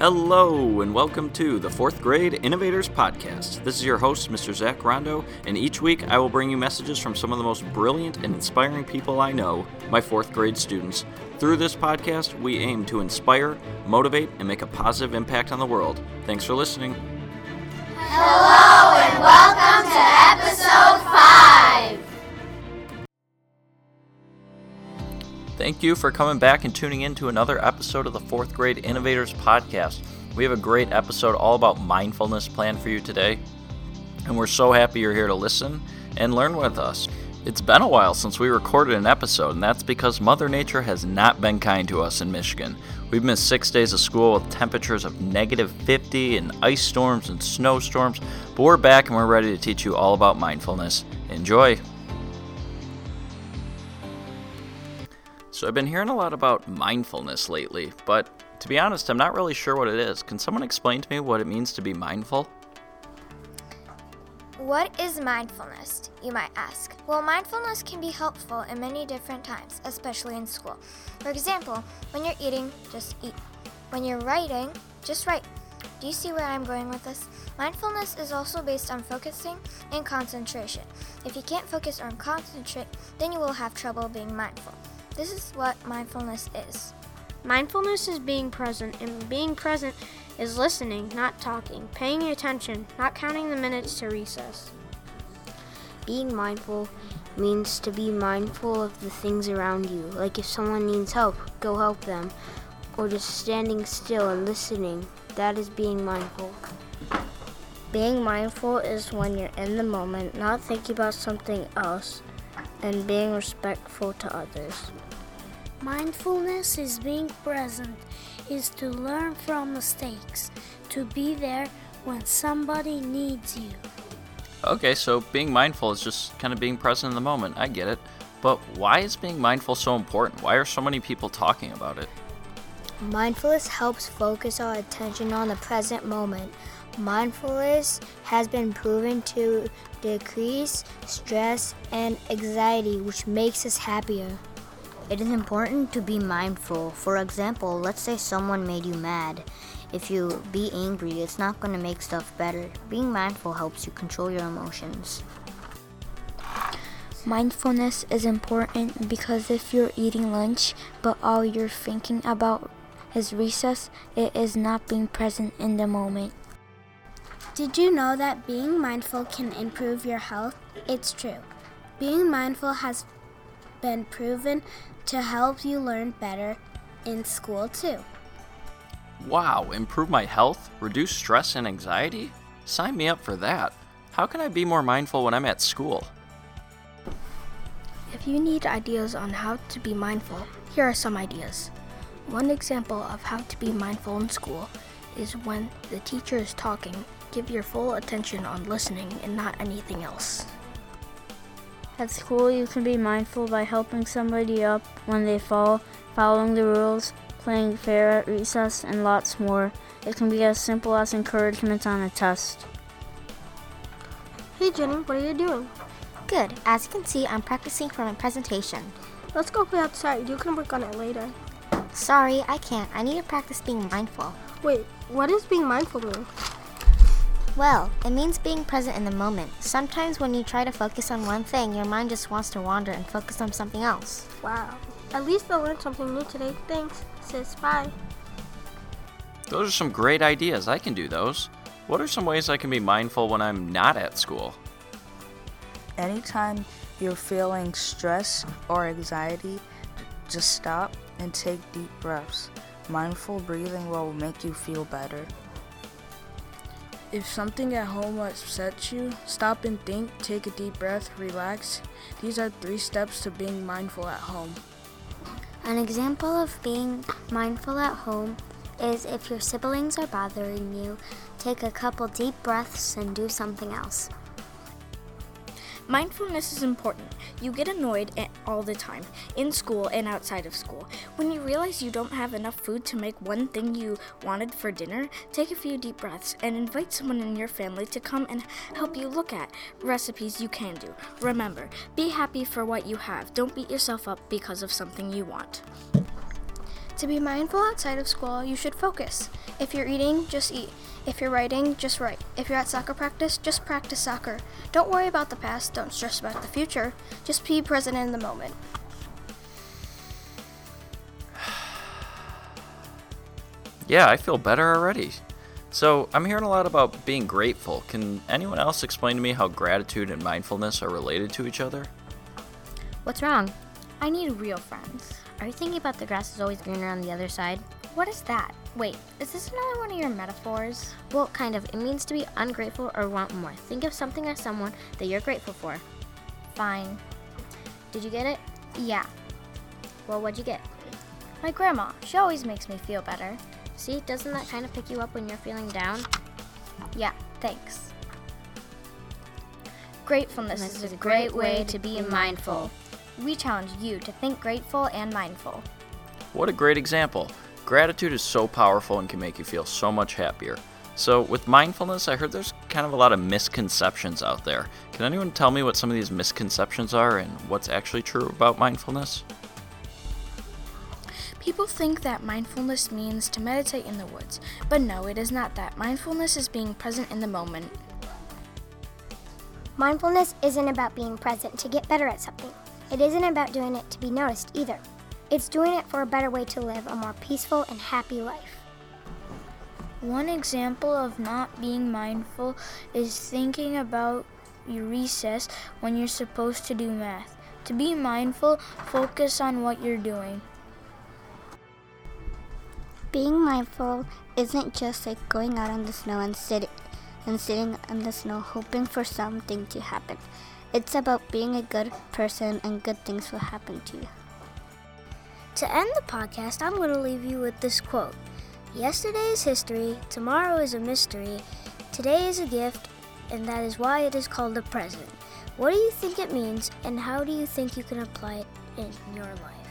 Hello, and welcome to the Fourth Grade Innovators Podcast. This is your host, Mr. Zach Rondo, and each week I will bring you messages from some of the most brilliant and inspiring people I know, my fourth grade students. Through this podcast, we aim to inspire, motivate, and make a positive impact on the world. Thanks for listening. Hello, and welcome to Thank you for coming back and tuning in to another episode of the Fourth Grade Innovators Podcast. We have a great episode all about mindfulness planned for you today, and we're so happy you're here to listen and learn with us. It's been a while since we recorded an episode, and that's because Mother Nature has not been kind to us in Michigan. We've missed six days of school with temperatures of negative 50 and ice storms and snowstorms, but we're back and we're ready to teach you all about mindfulness. Enjoy! So, I've been hearing a lot about mindfulness lately, but to be honest, I'm not really sure what it is. Can someone explain to me what it means to be mindful? What is mindfulness, you might ask? Well, mindfulness can be helpful in many different times, especially in school. For example, when you're eating, just eat. When you're writing, just write. Do you see where I'm going with this? Mindfulness is also based on focusing and concentration. If you can't focus or concentrate, then you will have trouble being mindful. This is what mindfulness is. Mindfulness is being present, and being present is listening, not talking, paying attention, not counting the minutes to recess. Being mindful means to be mindful of the things around you. Like if someone needs help, go help them. Or just standing still and listening. That is being mindful. Being mindful is when you're in the moment, not thinking about something else, and being respectful to others. Mindfulness is being present, is to learn from mistakes, to be there when somebody needs you. Okay, so being mindful is just kind of being present in the moment. I get it. But why is being mindful so important? Why are so many people talking about it? Mindfulness helps focus our attention on the present moment. Mindfulness has been proven to decrease stress and anxiety, which makes us happier. It is important to be mindful. For example, let's say someone made you mad. If you be angry, it's not going to make stuff better. Being mindful helps you control your emotions. Mindfulness is important because if you're eating lunch but all you're thinking about is recess, it is not being present in the moment. Did you know that being mindful can improve your health? It's true. Being mindful has been proven to help you learn better in school too. Wow, improve my health? Reduce stress and anxiety? Sign me up for that. How can I be more mindful when I'm at school? If you need ideas on how to be mindful, here are some ideas. One example of how to be mindful in school is when the teacher is talking, give your full attention on listening and not anything else. At school, you can be mindful by helping somebody up when they fall, following the rules, playing fair at recess, and lots more. It can be as simple as encouragement on a test. Hey Jenny, what are you doing? Good. As you can see, I'm practicing for my presentation. Let's go play outside. You can work on it later. Sorry, I can't. I need to practice being mindful. Wait, what does being mindful mean? Well, it means being present in the moment. Sometimes when you try to focus on one thing, your mind just wants to wander and focus on something else. Wow. At least I learned something new today. Thanks, sis. Bye. Those are some great ideas. I can do those. What are some ways I can be mindful when I'm not at school? Anytime you're feeling stress or anxiety, just stop and take deep breaths. Mindful breathing will make you feel better. If something at home upsets you, stop and think, take a deep breath, relax. These are three steps to being mindful at home. An example of being mindful at home is if your siblings are bothering you, take a couple deep breaths and do something else. Mindfulness is important. You get annoyed all the time, in school and outside of school. When you realize you don't have enough food to make one thing you wanted for dinner, take a few deep breaths and invite someone in your family to come and help you look at recipes you can do. Remember, be happy for what you have. Don't beat yourself up because of something you want. To be mindful outside of school, you should focus. If you're eating, just eat. If you're writing, just write. If you're at soccer practice, just practice soccer. Don't worry about the past, don't stress about the future. Just be present in the moment. Yeah, I feel better already. So, I'm hearing a lot about being grateful. Can anyone else explain to me how gratitude and mindfulness are related to each other? What's wrong? I need real friends. Are you thinking about the grass is always greener on the other side? What is that? Wait, is this another one of your metaphors? Well, kind of. It means to be ungrateful or want more. Think of something or someone that you're grateful for. Fine. Did you get it? Yeah. Well, what'd you get? My grandma. She always makes me feel better. See, doesn't that kind of pick you up when you're feeling down? Yeah, thanks. Gratefulness is a great way to be mindful. We challenge you to think grateful and mindful. What a great example. Gratitude is so powerful and can make you feel so much happier. So, with mindfulness, I heard there's kind of a lot of misconceptions out there. Can anyone tell me what some of these misconceptions are and what's actually true about mindfulness? People think that mindfulness means to meditate in the woods, but no, it is not that. Mindfulness is being present in the moment. Mindfulness isn't about being present to get better at something. It isn't about doing it to be noticed either. It's doing it for a better way to live a more peaceful and happy life. One example of not being mindful is thinking about your recess when you're supposed to do math. To be mindful, focus on what you're doing. Being mindful isn't just like going out in the snow and sitting and sitting in the snow hoping for something to happen. It's about being a good person and good things will happen to you. To end the podcast, I'm going to leave you with this quote Yesterday is history, tomorrow is a mystery, today is a gift, and that is why it is called the present. What do you think it means, and how do you think you can apply it in your life?